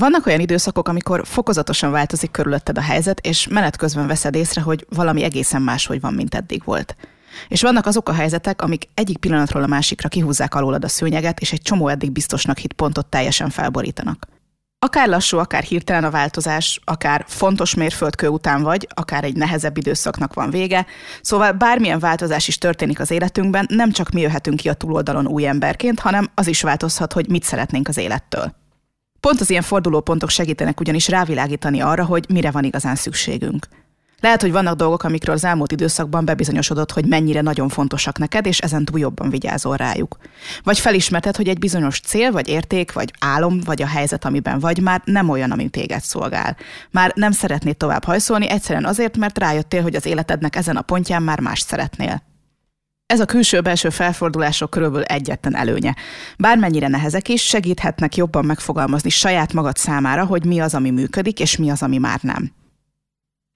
Vannak olyan időszakok, amikor fokozatosan változik körülötted a helyzet, és menet közben veszed észre, hogy valami egészen máshogy van, mint eddig volt. És vannak azok a helyzetek, amik egyik pillanatról a másikra kihúzzák alólad a szőnyeget, és egy csomó eddig biztosnak hit pontot teljesen felborítanak. Akár lassú, akár hirtelen a változás, akár fontos mérföldkő után vagy, akár egy nehezebb időszaknak van vége, szóval bármilyen változás is történik az életünkben, nem csak mi jöhetünk ki a túloldalon új emberként, hanem az is változhat, hogy mit szeretnénk az élettől. Pont az ilyen fordulópontok segítenek ugyanis rávilágítani arra, hogy mire van igazán szükségünk. Lehet, hogy vannak dolgok, amikről az elmúlt időszakban bebizonyosodott, hogy mennyire nagyon fontosak neked, és ezen túl jobban vigyázol rájuk. Vagy felismerted, hogy egy bizonyos cél, vagy érték, vagy álom, vagy a helyzet, amiben vagy már nem olyan, ami téged szolgál. Már nem szeretnéd tovább hajszolni, egyszerűen azért, mert rájöttél, hogy az életednek ezen a pontján már más szeretnél. Ez a külső-belső felfordulások körülbelül egyetlen előnye. Bármennyire nehezek is, segíthetnek jobban megfogalmazni saját magad számára, hogy mi az, ami működik, és mi az, ami már nem.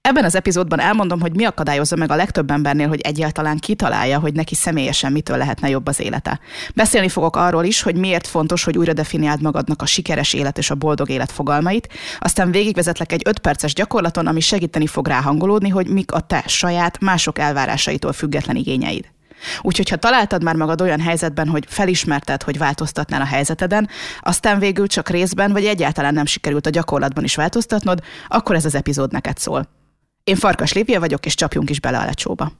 Ebben az epizódban elmondom, hogy mi akadályozza meg a legtöbb embernél, hogy egyáltalán kitalálja, hogy neki személyesen mitől lehetne jobb az élete. Beszélni fogok arról is, hogy miért fontos, hogy újra definiáld magadnak a sikeres élet és a boldog élet fogalmait, aztán végigvezetlek egy 5 perces gyakorlaton, ami segíteni fog ráhangolódni, hogy mik a te saját, mások elvárásaitól független igényeid. Úgyhogy ha találtad már magad olyan helyzetben, hogy felismerted, hogy változtatnál a helyzeteden, aztán végül csak részben, vagy egyáltalán nem sikerült a gyakorlatban is változtatnod, akkor ez az epizód neked szól. Én Farkas Lívia vagyok, és csapjunk is bele a lecsóba.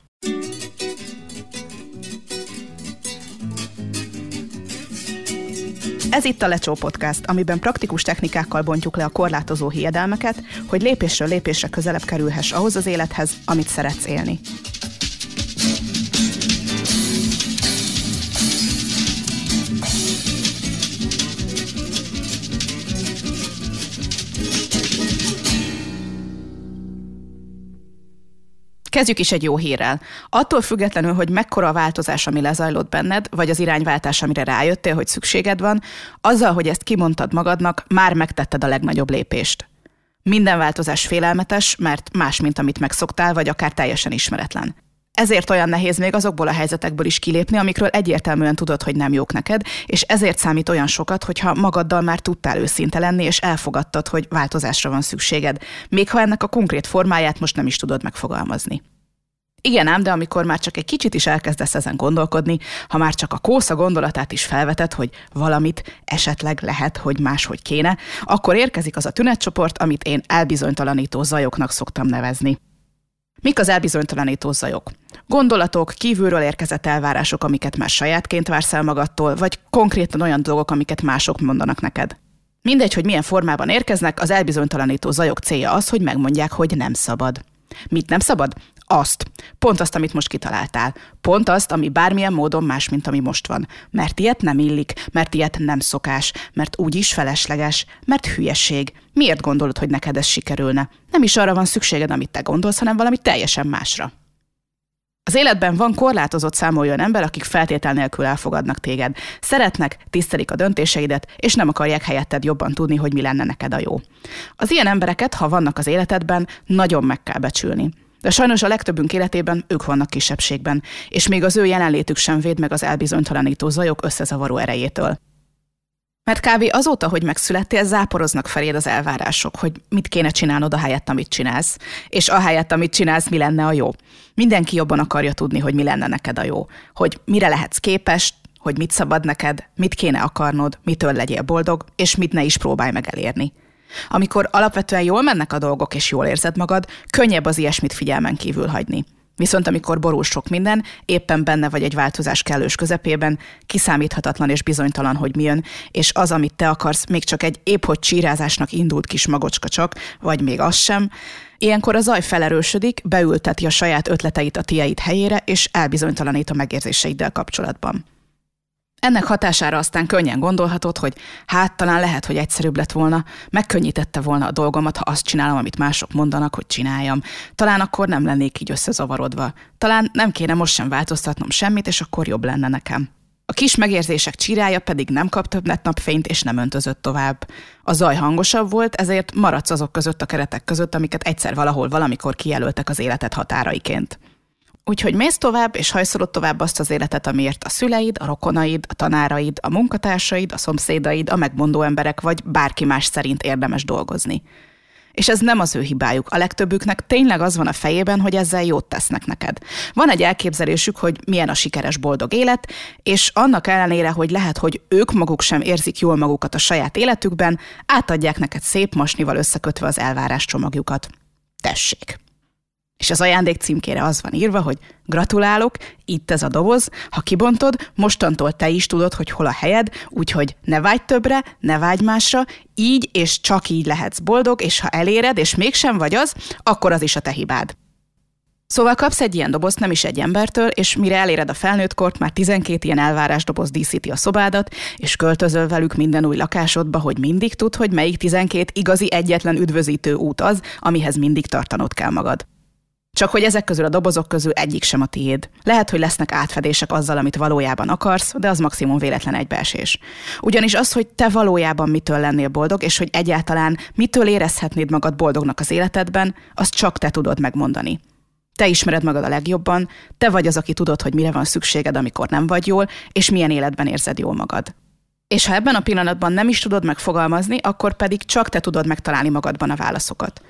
Ez itt a Lecsó Podcast, amiben praktikus technikákkal bontjuk le a korlátozó hiedelmeket, hogy lépésről lépésre közelebb kerülhess ahhoz az élethez, amit szeretsz élni. Kezdjük is egy jó hírrel. Attól függetlenül, hogy mekkora a változás, ami lezajlott benned, vagy az irányváltás, amire rájöttél, hogy szükséged van, azzal, hogy ezt kimondtad magadnak, már megtetted a legnagyobb lépést. Minden változás félelmetes, mert más, mint amit megszoktál, vagy akár teljesen ismeretlen. Ezért olyan nehéz még azokból a helyzetekből is kilépni, amikről egyértelműen tudod, hogy nem jók neked, és ezért számít olyan sokat, hogyha magaddal már tudtál őszinte lenni, és elfogadtad, hogy változásra van szükséged, még ha ennek a konkrét formáját most nem is tudod megfogalmazni. Igen ám, de amikor már csak egy kicsit is elkezdesz ezen gondolkodni, ha már csak a kósza gondolatát is felveted, hogy valamit esetleg lehet, hogy máshogy kéne, akkor érkezik az a tünetcsoport, amit én elbizonytalanító zajoknak szoktam nevezni. Mik az elbizonytalanító zajok? Gondolatok, kívülről érkezett elvárások, amiket már sajátként vársz el magadtól, vagy konkrétan olyan dolgok, amiket mások mondanak neked. Mindegy, hogy milyen formában érkeznek, az elbizonytalanító zajok célja az, hogy megmondják, hogy nem szabad. Mit nem szabad? Azt. Pont azt, amit most kitaláltál. Pont azt, ami bármilyen módon más, mint ami most van. Mert ilyet nem illik, mert ilyet nem szokás, mert úgyis felesleges, mert hülyeség. Miért gondolod, hogy neked ez sikerülne? Nem is arra van szükséged, amit te gondolsz, hanem valami teljesen másra. Az életben van korlátozott számú olyan ember, akik feltétel nélkül elfogadnak téged. Szeretnek, tisztelik a döntéseidet, és nem akarják helyetted jobban tudni, hogy mi lenne neked a jó. Az ilyen embereket, ha vannak az életedben, nagyon meg kell becsülni. De sajnos a legtöbbünk életében ők vannak kisebbségben, és még az ő jelenlétük sem véd meg az elbizonytalanító zajok összezavaró erejétől. Mert kávé azóta, hogy megszülettél, záporoznak feléd az elvárások, hogy mit kéne csinálnod a helyett, amit csinálsz, és a helyett, amit csinálsz, mi lenne a jó. Mindenki jobban akarja tudni, hogy mi lenne neked a jó, hogy mire lehetsz képes, hogy mit szabad neked, mit kéne akarnod, mitől legyél boldog, és mit ne is próbálj meg elérni. Amikor alapvetően jól mennek a dolgok, és jól érzed magad, könnyebb az ilyesmit figyelmen kívül hagyni. Viszont amikor borul sok minden, éppen benne vagy egy változás kellős közepében, kiszámíthatatlan és bizonytalan, hogy mi jön, és az, amit te akarsz, még csak egy épp hogy csírázásnak indult kis magocska csak, vagy még az sem, Ilyenkor a zaj felerősödik, beülteti a saját ötleteit a tieit helyére, és elbizonytalanít a megérzéseiddel kapcsolatban. Ennek hatására aztán könnyen gondolhatod, hogy hát talán lehet, hogy egyszerűbb lett volna, megkönnyítette volna a dolgomat, ha azt csinálom, amit mások mondanak, hogy csináljam. Talán akkor nem lennék így összezavarodva. Talán nem kéne most sem változtatnom semmit, és akkor jobb lenne nekem. A kis megérzések csirája pedig nem kap több napfényt, és nem öntözött tovább. A zaj hangosabb volt, ezért maradsz azok között a keretek között, amiket egyszer valahol valamikor kijelöltek az életed határaiként. Úgyhogy mész tovább, és hajszolod tovább azt az életet, amiért a szüleid, a rokonaid, a tanáraid, a munkatársaid, a szomszédaid, a megmondó emberek vagy bárki más szerint érdemes dolgozni. És ez nem az ő hibájuk. A legtöbbüknek tényleg az van a fejében, hogy ezzel jót tesznek neked. Van egy elképzelésük, hogy milyen a sikeres boldog élet, és annak ellenére, hogy lehet, hogy ők maguk sem érzik jól magukat a saját életükben, átadják neked szép masnival összekötve az elvárás csomagjukat. Tessék! És az ajándék címkére az van írva, hogy gratulálok, itt ez a doboz, ha kibontod, mostantól te is tudod, hogy hol a helyed, úgyhogy ne vágy többre, ne vágy másra, így és csak így lehetsz boldog, és ha eléred, és mégsem vagy az, akkor az is a te hibád. Szóval kapsz egy ilyen dobozt nem is egy embertől, és mire eléred a felnőttkort, már 12 ilyen elvárás doboz díszíti a szobádat, és költözöl velük minden új lakásodba, hogy mindig tud, hogy melyik 12 igazi egyetlen üdvözítő út az, amihez mindig tartanod kell magad. Csak hogy ezek közül a dobozok közül egyik sem a tiéd. Lehet, hogy lesznek átfedések azzal, amit valójában akarsz, de az maximum véletlen egybeesés. Ugyanis az, hogy te valójában mitől lennél boldog, és hogy egyáltalán mitől érezhetnéd magad boldognak az életedben, azt csak te tudod megmondani. Te ismered magad a legjobban, te vagy az, aki tudod, hogy mire van szükséged, amikor nem vagy jól, és milyen életben érzed jól magad. És ha ebben a pillanatban nem is tudod megfogalmazni, akkor pedig csak te tudod megtalálni magadban a válaszokat.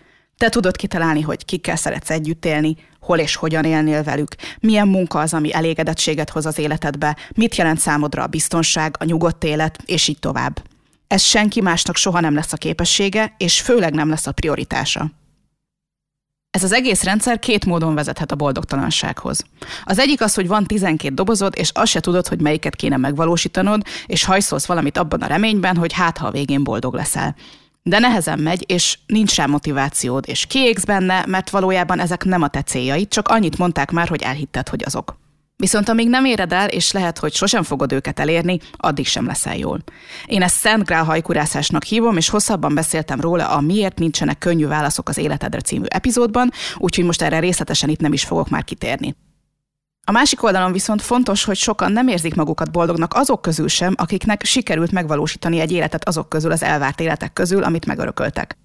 Te tudod kitalálni, hogy kikkel szeretsz együtt élni, hol és hogyan élnél velük, milyen munka az, ami elégedettséget hoz az életedbe, mit jelent számodra a biztonság, a nyugodt élet, és így tovább. Ez senki másnak soha nem lesz a képessége, és főleg nem lesz a prioritása. Ez az egész rendszer két módon vezethet a boldogtalansághoz. Az egyik az, hogy van 12 dobozod, és azt se tudod, hogy melyiket kéne megvalósítanod, és hajszolsz valamit abban a reményben, hogy hát ha a végén boldog leszel. De nehezen megy, és nincs rá motivációd, és kiégsz benne, mert valójában ezek nem a te céljaid, csak annyit mondták már, hogy elhitted, hogy azok. Viszont amíg nem éred el, és lehet, hogy sosem fogod őket elérni, addig sem leszel jól. Én ezt Szent Grál hajkurászásnak hívom, és hosszabban beszéltem róla a Miért nincsenek könnyű válaszok az életedre című epizódban, úgyhogy most erre részletesen itt nem is fogok már kitérni. A másik oldalon viszont fontos, hogy sokan nem érzik magukat boldognak azok közül sem, akiknek sikerült megvalósítani egy életet azok közül az elvárt életek közül, amit megörököltek.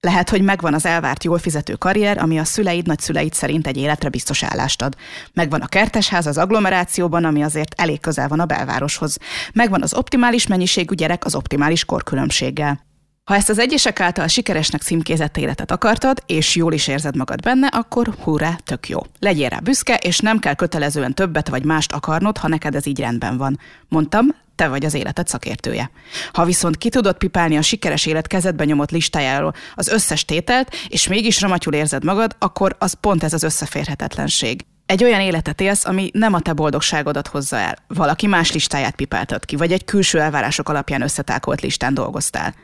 Lehet, hogy megvan az elvárt jól fizető karrier, ami a szüleid, nagyszüleid szerint egy életre biztos állást ad. Megvan a kertesház az agglomerációban, ami azért elég közel van a belvároshoz. Megvan az optimális mennyiségű gyerek az optimális korkülönbséggel. Ha ezt az egyesek által sikeresnek címkézett életet akartad, és jól is érzed magad benne, akkor hurrá, tök jó. Legyél rá büszke, és nem kell kötelezően többet vagy mást akarnod, ha neked ez így rendben van. Mondtam, te vagy az életed szakértője. Ha viszont ki tudod pipálni a sikeres élet kezedbe nyomott listájáról az összes tételt, és mégis ramatyul érzed magad, akkor az pont ez az összeférhetetlenség. Egy olyan életet élsz, ami nem a te boldogságodat hozza el. Valaki más listáját pipáltad ki, vagy egy külső elvárások alapján összetákolt listán dolgoztál.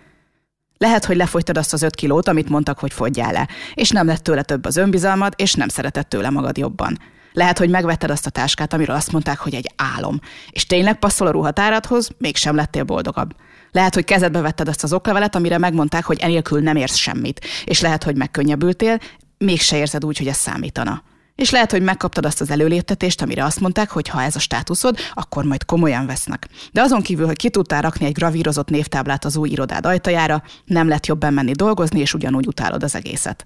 Lehet, hogy lefogytad azt az öt kilót, amit mondtak, hogy fogyjál le, és nem lett tőle több az önbizalmad, és nem szeretett tőle magad jobban. Lehet, hogy megvetted azt a táskát, amiről azt mondták, hogy egy álom, és tényleg passzol a ruhatáradhoz, mégsem lettél boldogabb. Lehet, hogy kezedbe vetted azt az oklevelet, amire megmondták, hogy enélkül nem érsz semmit, és lehet, hogy megkönnyebbültél, mégse érzed úgy, hogy ez számítana. És lehet, hogy megkaptad azt az előléptetést, amire azt mondták, hogy ha ez a státuszod, akkor majd komolyan vesznek. De azon kívül, hogy ki tudtál rakni egy gravírozott névtáblát az új irodád ajtajára, nem lett jobb menni dolgozni, és ugyanúgy utálod az egészet.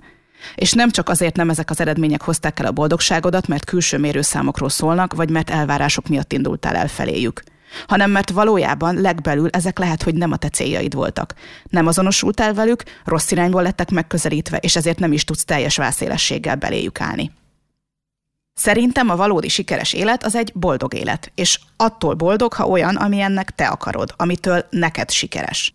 És nem csak azért nem ezek az eredmények hozták el a boldogságodat, mert külső mérőszámokról szólnak, vagy mert elvárások miatt indultál el feléjük hanem mert valójában legbelül ezek lehet, hogy nem a te céljaid voltak. Nem azonosultál velük, rossz irányból lettek megközelítve, és ezért nem is tudsz teljes vászélességgel beléjük állni. Szerintem a valódi sikeres élet az egy boldog élet, és attól boldog, ha olyan, ami te akarod, amitől neked sikeres.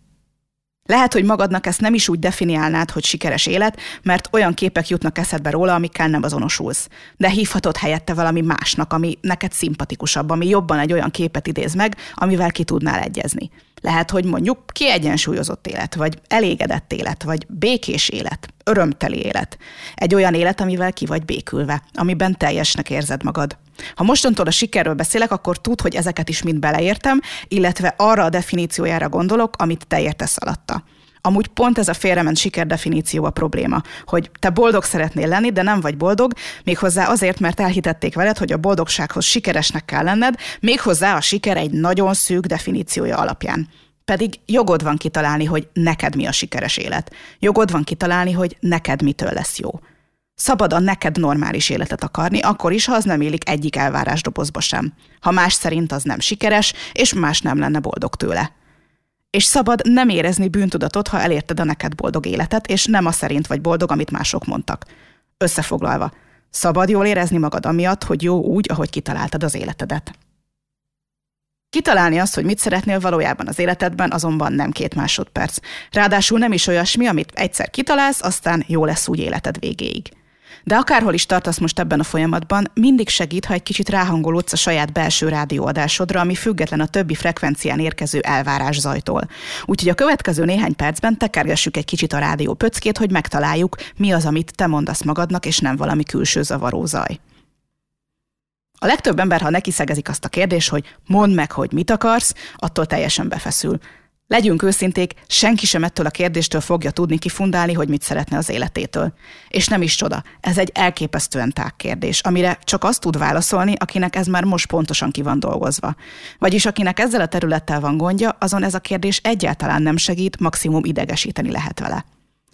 Lehet, hogy magadnak ezt nem is úgy definiálnád, hogy sikeres élet, mert olyan képek jutnak eszedbe róla, amikkel nem azonosulsz. De hívhatod helyette valami másnak, ami neked szimpatikusabb, ami jobban egy olyan képet idéz meg, amivel ki tudnál egyezni. Lehet, hogy mondjuk kiegyensúlyozott élet, vagy elégedett élet, vagy békés élet, örömteli élet. Egy olyan élet, amivel ki vagy békülve, amiben teljesnek érzed magad. Ha mostantól a sikerről beszélek, akkor tud, hogy ezeket is mind beleértem, illetve arra a definíciójára gondolok, amit te értesz alatta. Amúgy pont ez a félrement siker definíció a probléma, hogy te boldog szeretnél lenni, de nem vagy boldog, méghozzá azért, mert elhitették veled, hogy a boldogsághoz sikeresnek kell lenned, méghozzá a siker egy nagyon szűk definíciója alapján. Pedig jogod van kitalálni, hogy neked mi a sikeres élet. Jogod van kitalálni, hogy neked mitől lesz jó. Szabad a neked normális életet akarni, akkor is, ha az nem élik egyik elvárás dobozba sem. Ha más szerint az nem sikeres, és más nem lenne boldog tőle. És szabad nem érezni bűntudatot, ha elérted a neked boldog életet, és nem a szerint vagy boldog, amit mások mondtak. Összefoglalva, szabad jól érezni magad amiatt, hogy jó úgy, ahogy kitaláltad az életedet. Kitalálni azt, hogy mit szeretnél valójában az életedben, azonban nem két másodperc. Ráadásul nem is olyasmi, amit egyszer kitalálsz, aztán jó lesz úgy életed végéig. De akárhol is tartasz most ebben a folyamatban, mindig segít, ha egy kicsit ráhangolódsz a saját belső rádióadásodra, ami független a többi frekvencián érkező elvárás zajtól. Úgyhogy a következő néhány percben tekergessük egy kicsit a rádió pöckét, hogy megtaláljuk, mi az, amit te mondasz magadnak, és nem valami külső zavaró zaj. A legtöbb ember, ha neki szegezik azt a kérdést, hogy mondd meg, hogy mit akarsz, attól teljesen befeszül. Legyünk őszinték, senki sem ettől a kérdéstől fogja tudni kifundálni, hogy mit szeretne az életétől. És nem is csoda, ez egy elképesztően tág kérdés, amire csak azt tud válaszolni, akinek ez már most pontosan ki van dolgozva. Vagyis akinek ezzel a területtel van gondja, azon ez a kérdés egyáltalán nem segít, maximum idegesíteni lehet vele.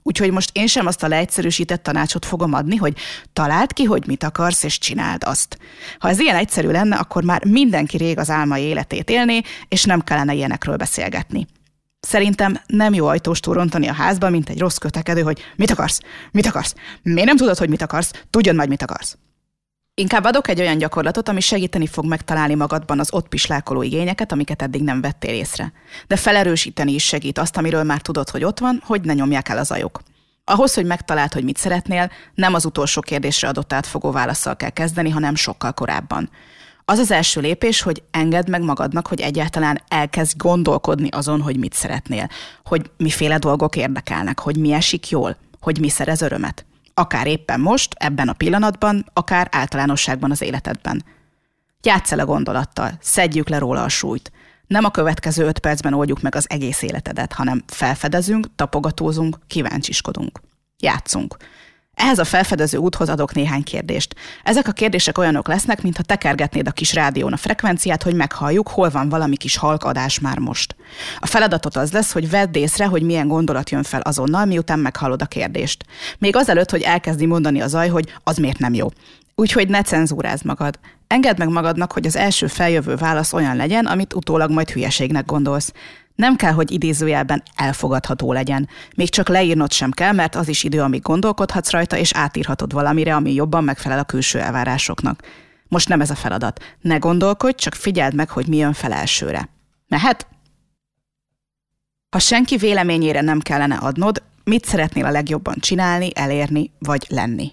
Úgyhogy most én sem azt a leegyszerűsített tanácsot fogom adni, hogy találd ki, hogy mit akarsz, és csináld azt. Ha ez ilyen egyszerű lenne, akkor már mindenki rég az álmai életét élné, és nem kellene ilyenekről beszélgetni. Szerintem nem jó ajtóst rontani a házba, mint egy rossz kötekedő, hogy mit akarsz, mit akarsz, miért nem tudod, hogy mit akarsz, tudjon majd, mit akarsz. Inkább adok egy olyan gyakorlatot, ami segíteni fog megtalálni magadban az ott pislákoló igényeket, amiket eddig nem vettél észre. De felerősíteni is segít azt, amiről már tudod, hogy ott van, hogy ne nyomják el az ajok. Ahhoz, hogy megtaláld, hogy mit szeretnél, nem az utolsó kérdésre adott átfogó válaszsal kell kezdeni, hanem sokkal korábban. Az az első lépés, hogy engedd meg magadnak, hogy egyáltalán elkezd gondolkodni azon, hogy mit szeretnél, hogy miféle dolgok érdekelnek, hogy mi esik jól, hogy mi szerez örömet. Akár éppen most, ebben a pillanatban, akár általánosságban az életedben. Játsz el a gondolattal, szedjük le róla a súlyt. Nem a következő öt percben oldjuk meg az egész életedet, hanem felfedezünk, tapogatózunk, kíváncsiskodunk. Játszunk. Ehhez a felfedező úthoz adok néhány kérdést. Ezek a kérdések olyanok lesznek, mintha tekergetnéd a kis rádión a frekvenciát, hogy meghalljuk, hol van valami kis halkadás már most. A feladatot az lesz, hogy vedd észre, hogy milyen gondolat jön fel azonnal, miután meghallod a kérdést. Még azelőtt, hogy elkezdi mondani a zaj, hogy az miért nem jó. Úgyhogy ne cenzúrázd magad. Engedd meg magadnak, hogy az első feljövő válasz olyan legyen, amit utólag majd hülyeségnek gondolsz. Nem kell, hogy idézőjelben elfogadható legyen. Még csak leírnod sem kell, mert az is idő, amíg gondolkodhatsz rajta, és átírhatod valamire, ami jobban megfelel a külső elvárásoknak. Most nem ez a feladat. Ne gondolkodj, csak figyeld meg, hogy mi jön fel elsőre. Mehet? Ha senki véleményére nem kellene adnod, mit szeretnél a legjobban csinálni, elérni vagy lenni?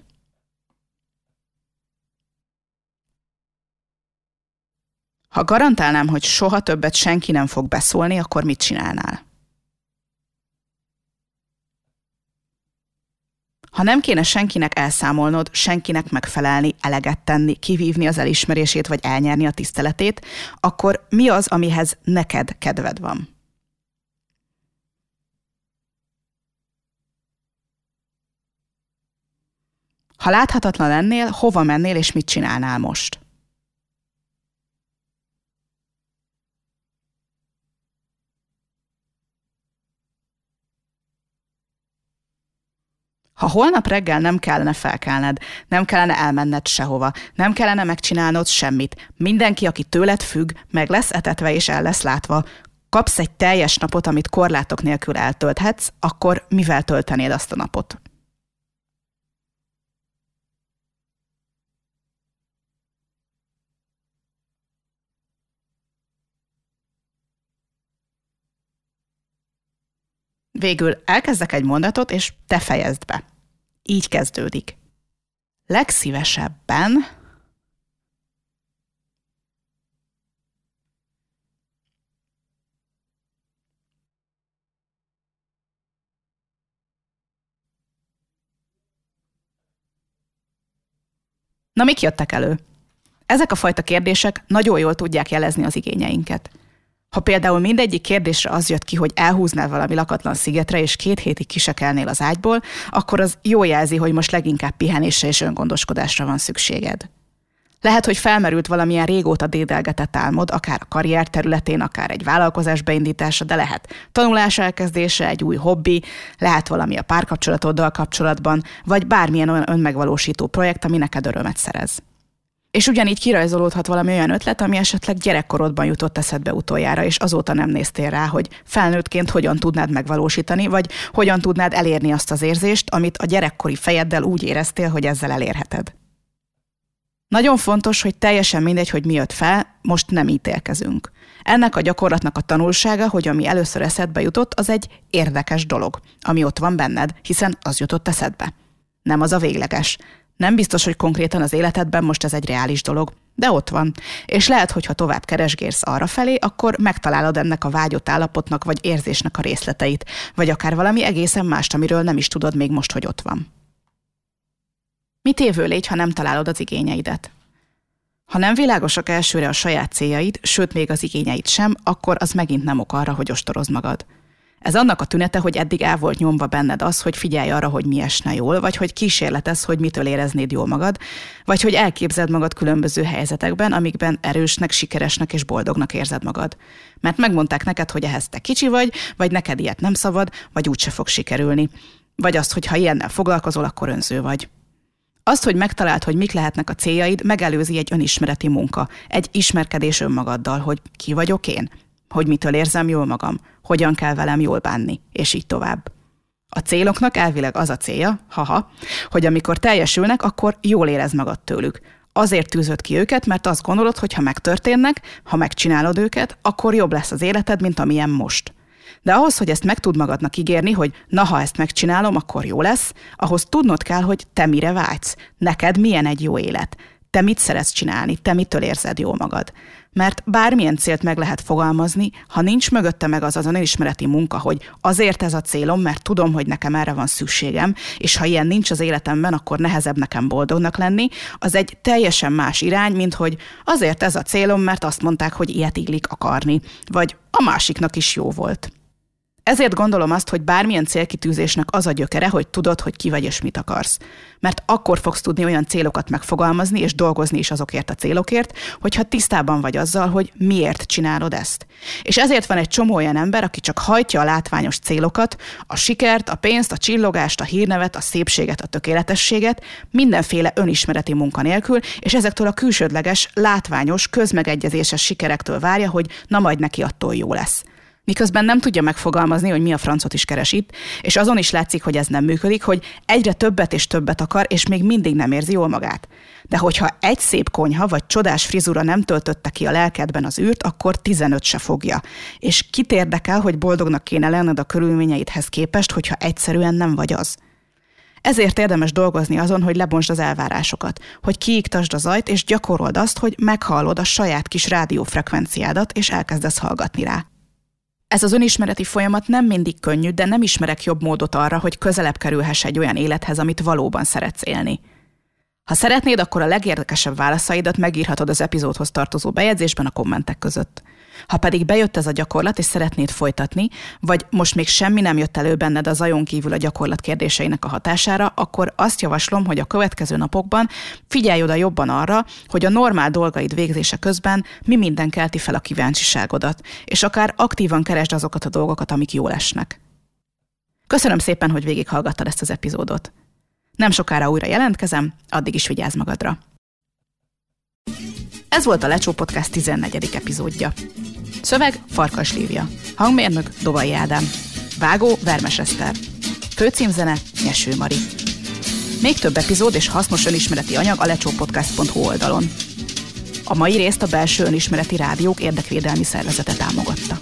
Ha garantálnám, hogy soha többet senki nem fog beszólni, akkor mit csinálnál? Ha nem kéne senkinek elszámolnod, senkinek megfelelni, eleget tenni, kivívni az elismerését vagy elnyerni a tiszteletét, akkor mi az, amihez neked kedved van? Ha láthatatlan lennél, hova mennél és mit csinálnál most? Ha holnap reggel nem kellene felkelned, nem kellene elmenned sehova, nem kellene megcsinálnod semmit, mindenki, aki tőled függ, meg lesz etetve és el lesz látva, kapsz egy teljes napot, amit korlátok nélkül eltölthetsz, akkor mivel töltenéd azt a napot? Végül elkezdek egy mondatot, és te fejezd be. Így kezdődik. Legszívesebben Na, mik jöttek elő? Ezek a fajta kérdések nagyon jól tudják jelezni az igényeinket. Ha például mindegyik kérdésre az jött ki, hogy elhúznál valami lakatlan szigetre, és két hétig kisekelnél az ágyból, akkor az jó jelzi, hogy most leginkább pihenésre és öngondoskodásra van szükséged. Lehet, hogy felmerült valamilyen régóta dédelgetett álmod, akár a karrier területén, akár egy vállalkozás beindítása, de lehet tanulás elkezdése, egy új hobbi, lehet valami a párkapcsolatoddal kapcsolatban, vagy bármilyen olyan önmegvalósító projekt, ami neked örömet szerez. És ugyanígy kirajzolódhat valami olyan ötlet, ami esetleg gyerekkorodban jutott eszedbe utoljára, és azóta nem néztél rá, hogy felnőttként hogyan tudnád megvalósítani, vagy hogyan tudnád elérni azt az érzést, amit a gyerekkori fejeddel úgy éreztél, hogy ezzel elérheted. Nagyon fontos, hogy teljesen mindegy, hogy mi jött fel, most nem ítélkezünk. Ennek a gyakorlatnak a tanulsága, hogy ami először eszedbe jutott, az egy érdekes dolog, ami ott van benned, hiszen az jutott eszedbe. Nem az a végleges. Nem biztos, hogy konkrétan az életedben most ez egy reális dolog, de ott van. És lehet, hogy ha tovább keresgélsz arra felé, akkor megtalálod ennek a vágyott állapotnak vagy érzésnek a részleteit, vagy akár valami egészen mást, amiről nem is tudod még most, hogy ott van. Mit évő légy, ha nem találod az igényeidet? Ha nem világosak elsőre a saját céljaid, sőt még az igényeid sem, akkor az megint nem ok arra, hogy ostorozd magad. Ez annak a tünete, hogy eddig el volt nyomva benned az, hogy figyelj arra, hogy mi esne jól, vagy hogy kísérletez, hogy mitől éreznéd jól magad, vagy hogy elképzeld magad különböző helyzetekben, amikben erősnek, sikeresnek és boldognak érzed magad. Mert megmondták neked, hogy ehhez te kicsi vagy, vagy neked ilyet nem szabad, vagy úgyse fog sikerülni. Vagy azt, hogy ha ilyennel foglalkozol, akkor önző vagy. Azt, hogy megtaláld, hogy mik lehetnek a céljaid, megelőzi egy önismereti munka, egy ismerkedés önmagaddal, hogy ki vagyok én, hogy mitől érzem jól magam, hogyan kell velem jól bánni, és így tovább. A céloknak elvileg az a célja, haha, hogy amikor teljesülnek, akkor jól érez magad tőlük. Azért tűzött ki őket, mert azt gondolod, hogy ha megtörténnek, ha megcsinálod őket, akkor jobb lesz az életed, mint amilyen most. De ahhoz, hogy ezt meg tud magadnak ígérni, hogy na, ha ezt megcsinálom, akkor jó lesz, ahhoz tudnod kell, hogy te mire vágysz, neked milyen egy jó élet, te mit szeretsz csinálni, te mitől érzed jól magad. Mert bármilyen célt meg lehet fogalmazni, ha nincs mögötte meg az az önismereti munka, hogy azért ez a célom, mert tudom, hogy nekem erre van szükségem, és ha ilyen nincs az életemben, akkor nehezebb nekem boldognak lenni, az egy teljesen más irány, mint hogy azért ez a célom, mert azt mondták, hogy ilyet illik akarni, vagy a másiknak is jó volt. Ezért gondolom azt, hogy bármilyen célkitűzésnek az a gyökere, hogy tudod, hogy ki vagy és mit akarsz. Mert akkor fogsz tudni olyan célokat megfogalmazni és dolgozni is azokért a célokért, hogyha tisztában vagy azzal, hogy miért csinálod ezt. És ezért van egy csomó olyan ember, aki csak hajtja a látványos célokat, a sikert, a pénzt, a csillogást, a hírnevet, a szépséget, a tökéletességet, mindenféle önismereti munka nélkül, és ezektől a külsődleges, látványos, közmegegyezéses sikerektől várja, hogy na majd neki attól jó lesz miközben nem tudja megfogalmazni, hogy mi a francot is keres itt, és azon is látszik, hogy ez nem működik, hogy egyre többet és többet akar, és még mindig nem érzi jól magát. De hogyha egy szép konyha vagy csodás frizura nem töltötte ki a lelkedben az űrt, akkor 15 se fogja. És kit érdekel, hogy boldognak kéne lenned a körülményeidhez képest, hogyha egyszerűen nem vagy az. Ezért érdemes dolgozni azon, hogy lebonsd az elvárásokat, hogy kiiktasd az ajt, és gyakorold azt, hogy meghallod a saját kis rádiófrekvenciádat, és elkezdesz hallgatni rá. Ez az önismereti folyamat nem mindig könnyű, de nem ismerek jobb módot arra, hogy közelebb kerülhess egy olyan élethez, amit valóban szeretsz élni. Ha szeretnéd, akkor a legérdekesebb válaszaidat megírhatod az epizódhoz tartozó bejegyzésben a kommentek között. Ha pedig bejött ez a gyakorlat, és szeretnéd folytatni, vagy most még semmi nem jött elő benned az ajon kívül a gyakorlat kérdéseinek a hatására, akkor azt javaslom, hogy a következő napokban figyelj oda jobban arra, hogy a normál dolgaid végzése közben mi minden kelti fel a kíváncsiságodat, és akár aktívan keresd azokat a dolgokat, amik jól esnek. Köszönöm szépen, hogy végighallgattad ezt az epizódot. Nem sokára újra jelentkezem, addig is vigyázz magadra. Ez volt a Lecsó Podcast 14. epizódja. Szöveg Farkas Lívia. Hangmérnök Dovai Ádám. Vágó Vermes Eszter. Főcímzene Nyeső Mari. Még több epizód és hasznos önismereti anyag a lecsópodcast.hu oldalon. A mai részt a belső önismereti rádiók érdekvédelmi szervezete támogatta.